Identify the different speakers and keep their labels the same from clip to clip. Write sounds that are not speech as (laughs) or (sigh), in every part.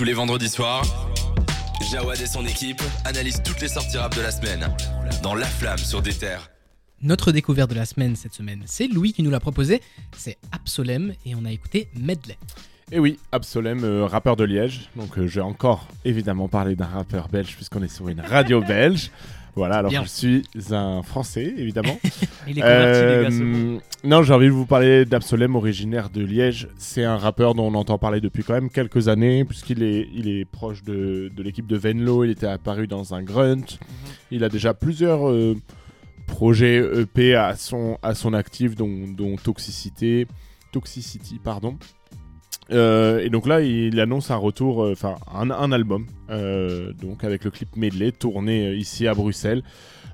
Speaker 1: Tous les vendredis soirs, Jawad et son équipe analysent toutes les sorties rap de la semaine dans La Flamme sur des terres.
Speaker 2: Notre découverte de la semaine cette semaine, c'est Louis qui nous l'a proposé. C'est Absolem et on a écouté Medley.
Speaker 3: Et oui, Absolem, euh, rappeur de Liège. Donc euh, j'ai encore évidemment parlé d'un rappeur belge puisqu'on est sur une radio (laughs) belge. Voilà, alors
Speaker 2: Bien.
Speaker 3: je suis un Français, évidemment. (laughs)
Speaker 4: Il est converti, les gars,
Speaker 3: Euh. Non, j'ai envie de vous parler d'Absolem, originaire de Liège. C'est un rappeur dont on entend parler depuis quand même quelques années, puisqu'il est, il est proche de, de l'équipe de Venlo. Il était apparu dans un grunt.
Speaker 4: Mhm.
Speaker 3: Il a déjà plusieurs euh, projets EP à son, à son actif, dont, dont Toxicité, Toxicity, pardon. Euh, et donc là, il annonce un retour, euh, enfin un, album, euh, donc avec le clip medley tourné ici à Bruxelles.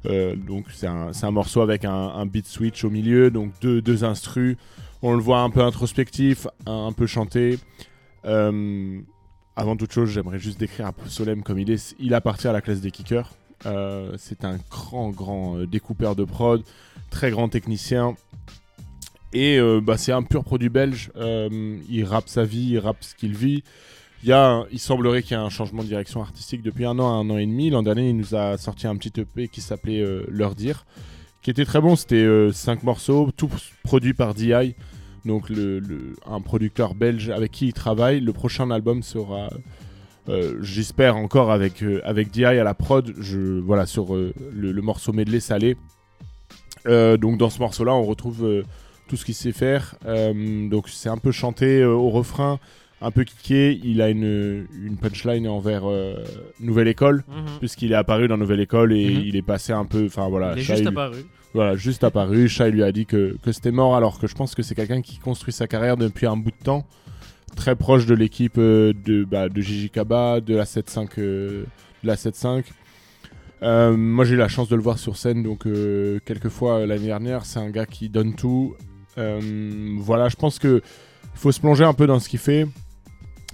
Speaker 3: Donc c'est un, morceau avec un, beat switch au milieu, donc deux, deux instrus. On le voit un peu introspectif, un, peu chanté. Avant toute chose, j'aimerais juste décrire Solem comme il est. Il appartient à la classe des kickers. C'est un grand, grand découpeur de prod, très grand technicien. Et euh, bah, c'est un pur produit belge. Euh, il rappe sa vie, il rappe ce qu'il vit. Il, y a il semblerait qu'il y ait un changement de direction artistique depuis un an un an et demi. L'an dernier, il nous a sorti un petit EP qui s'appelait euh, Leur Dire, qui était très bon. C'était 5 morceaux, tout produit par DI, donc un producteur belge avec qui il travaille. Le prochain album sera, j'espère encore avec, avec DI à la prod, je, voilà, sur le, le morceau medley salé. Donc dans ce morceau-là, on retrouve tout ce qu'il sait faire. Euh, donc c'est un peu chanté euh, au refrain, un peu kické. Il a une, une punchline envers euh, Nouvelle École,
Speaker 4: Mhm.
Speaker 3: puisqu'il est apparu dans Nouvelle École et
Speaker 2: Mhm.
Speaker 3: il est passé un peu. Enfin voilà,
Speaker 4: Il est
Speaker 3: Shai
Speaker 4: juste
Speaker 3: lui-
Speaker 4: apparu.
Speaker 3: voilà, juste apparu. Shai lui a dit que, que c'était mort, alors que je pense que c'est quelqu'un qui construit sa carrière depuis un bout de temps. Très proche de l'équipe euh, de, bah, de Gigi Kaba, de la 7-5. euh, de la 7-5. Euh, moi j'ai eu la chance de le voir sur scène donc quelques fois l'année dernière. C'est un gars qui donne tout. Euh, voilà, je pense que faut se plonger un peu dans ce qu'il fait.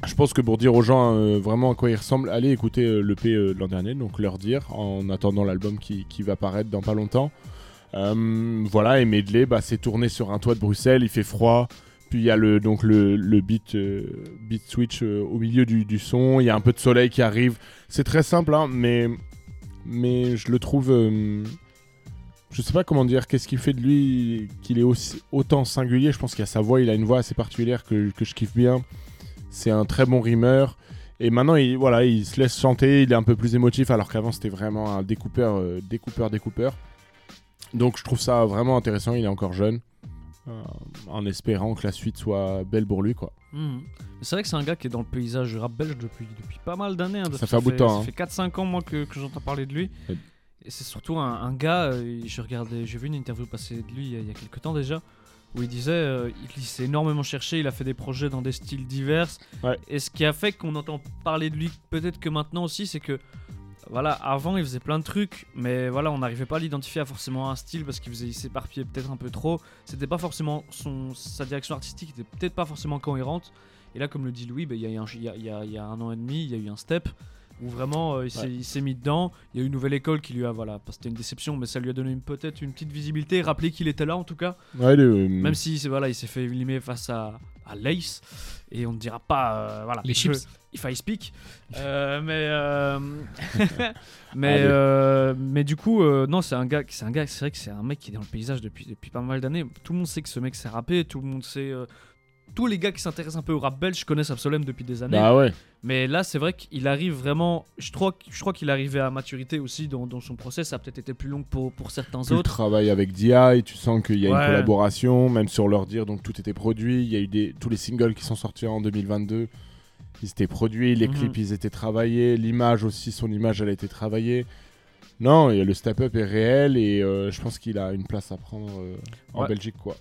Speaker 3: Je pense que pour dire aux gens euh, vraiment à quoi il ressemble, allez écouter euh, l'EP l'an dernier, donc leur dire, en attendant l'album qui, va paraître dans pas longtemps. Voilà, et Medley, bah, c'est tourné sur un toit de Bruxelles, il fait froid. Puis il y a le, donc le, beat, switch au milieu du, du son, il y a un peu de soleil qui arrive. C'est très simple, hein, mais, mais je le trouve. Je sais pas comment dire, qu'est-ce qui fait de lui qu'il est aussi, autant singulier. Je pense qu'il y a sa voix, il a une voix assez particulière que, que je kiffe bien. C'est un très bon rimeur. Et maintenant, il, voilà, il se laisse chanter, il est un peu plus émotif, alors qu'avant, c'était vraiment un découpeur, euh, découpeur, découpeur. Donc, je trouve ça vraiment intéressant. Il est encore jeune, euh, en espérant que la suite soit belle pour lui, quoi.
Speaker 4: Mhm. C'est vrai que c'est un gars qui est dans le paysage rap belge depuis, depuis pas mal d'années. hein,
Speaker 3: Ça fait un bout de temps,
Speaker 4: Ça
Speaker 3: hein.
Speaker 4: fait 4-5 ans, moi, que, que j'entends parler de lui. Et c'est surtout un, un gars, euh, je regardais, j'ai vu une interview passer de lui il y a, il y a quelques temps déjà, où il disait euh, il s'est énormément cherché, il a fait des projets dans des styles divers.
Speaker 3: Ouais.
Speaker 4: Et ce qui a fait qu'on entend parler de lui peut-être que maintenant aussi, c'est que voilà, avant il faisait plein de trucs, mais voilà, on n'arrivait pas à l'identifier à forcément un style parce qu'il faisait, il s'éparpillait peut-être un peu trop. C'était pas forcément son, sa direction artistique était peut-être pas forcément cohérente. Et là, comme le dit Louis, bah, y, y y il y a un an et demi, il y a eu un step où vraiment euh, il s'est
Speaker 3: Ouais.
Speaker 4: il s'est mis dedans. Il y a eu une nouvelle école qui lui a, voilà, c'était une déception, mais ça lui a donné une- peut-être une petite visibilité, rappeler qu'il était là en tout cas.
Speaker 3: Ouais, le- euh,
Speaker 4: Même si c'est- voilà, il s'est fait éliminer face à, à Lace, et on ne dira pas, euh, voilà,
Speaker 2: Les chips.
Speaker 4: if I speak. Euh, mais euh, (laughs) mais euh, mais du coup, euh, non, c'est un gars, c'est un gars, c'est vrai que c'est un mec qui est dans le paysage depuis depuis pas mal d'années. Tout le monde sait que ce mec s'est rappé, tout le monde sait. Tous les gars qui s'intéressent un peu au rap belge connaissent Absolem depuis des années.
Speaker 3: Bah ouais.
Speaker 4: Mais là, c'est vrai qu'il arrive vraiment. Je crois, je crois qu'il arrivait à maturité aussi dans, dans son process. Ça a peut-être été plus long pour, pour certains
Speaker 3: Tu
Speaker 4: autres.
Speaker 3: travailles avec DI, tu sens qu'il y a
Speaker 4: Ouais.
Speaker 3: une collaboration, même sur leur dire, donc tout était produit. Il y a eu des, tous les singles qui sont sortis en 2022, ils étaient produits, les
Speaker 4: Mhm.
Speaker 3: clips ils étaient travaillés, l'image aussi, son image elle a été travaillée. Non, et le step up est réel et euh, je pense qu'il a une place à prendre euh, en
Speaker 4: Ouais.
Speaker 3: Belgique quoi.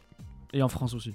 Speaker 4: Et en France aussi.